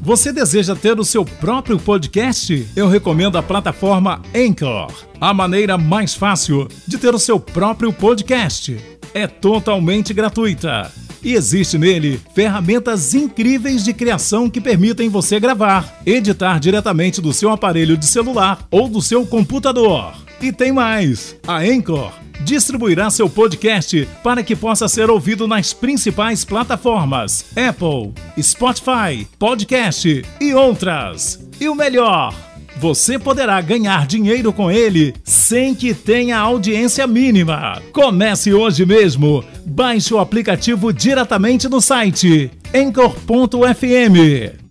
Você deseja ter o seu próprio podcast? Eu recomendo a plataforma Anchor, a maneira mais fácil de ter o seu próprio podcast. É totalmente gratuita e existe nele ferramentas incríveis de criação que permitem você gravar, editar diretamente do seu aparelho de celular ou do seu computador. E tem mais! A Anchor distribuirá seu podcast para que possa ser ouvido nas principais plataformas Apple, Spotify, Podcast e outras. E o melhor, você poderá ganhar dinheiro com ele sem que tenha audiência mínima. Comece hoje mesmo. Baixe o aplicativo diretamente no site Anchor.fm.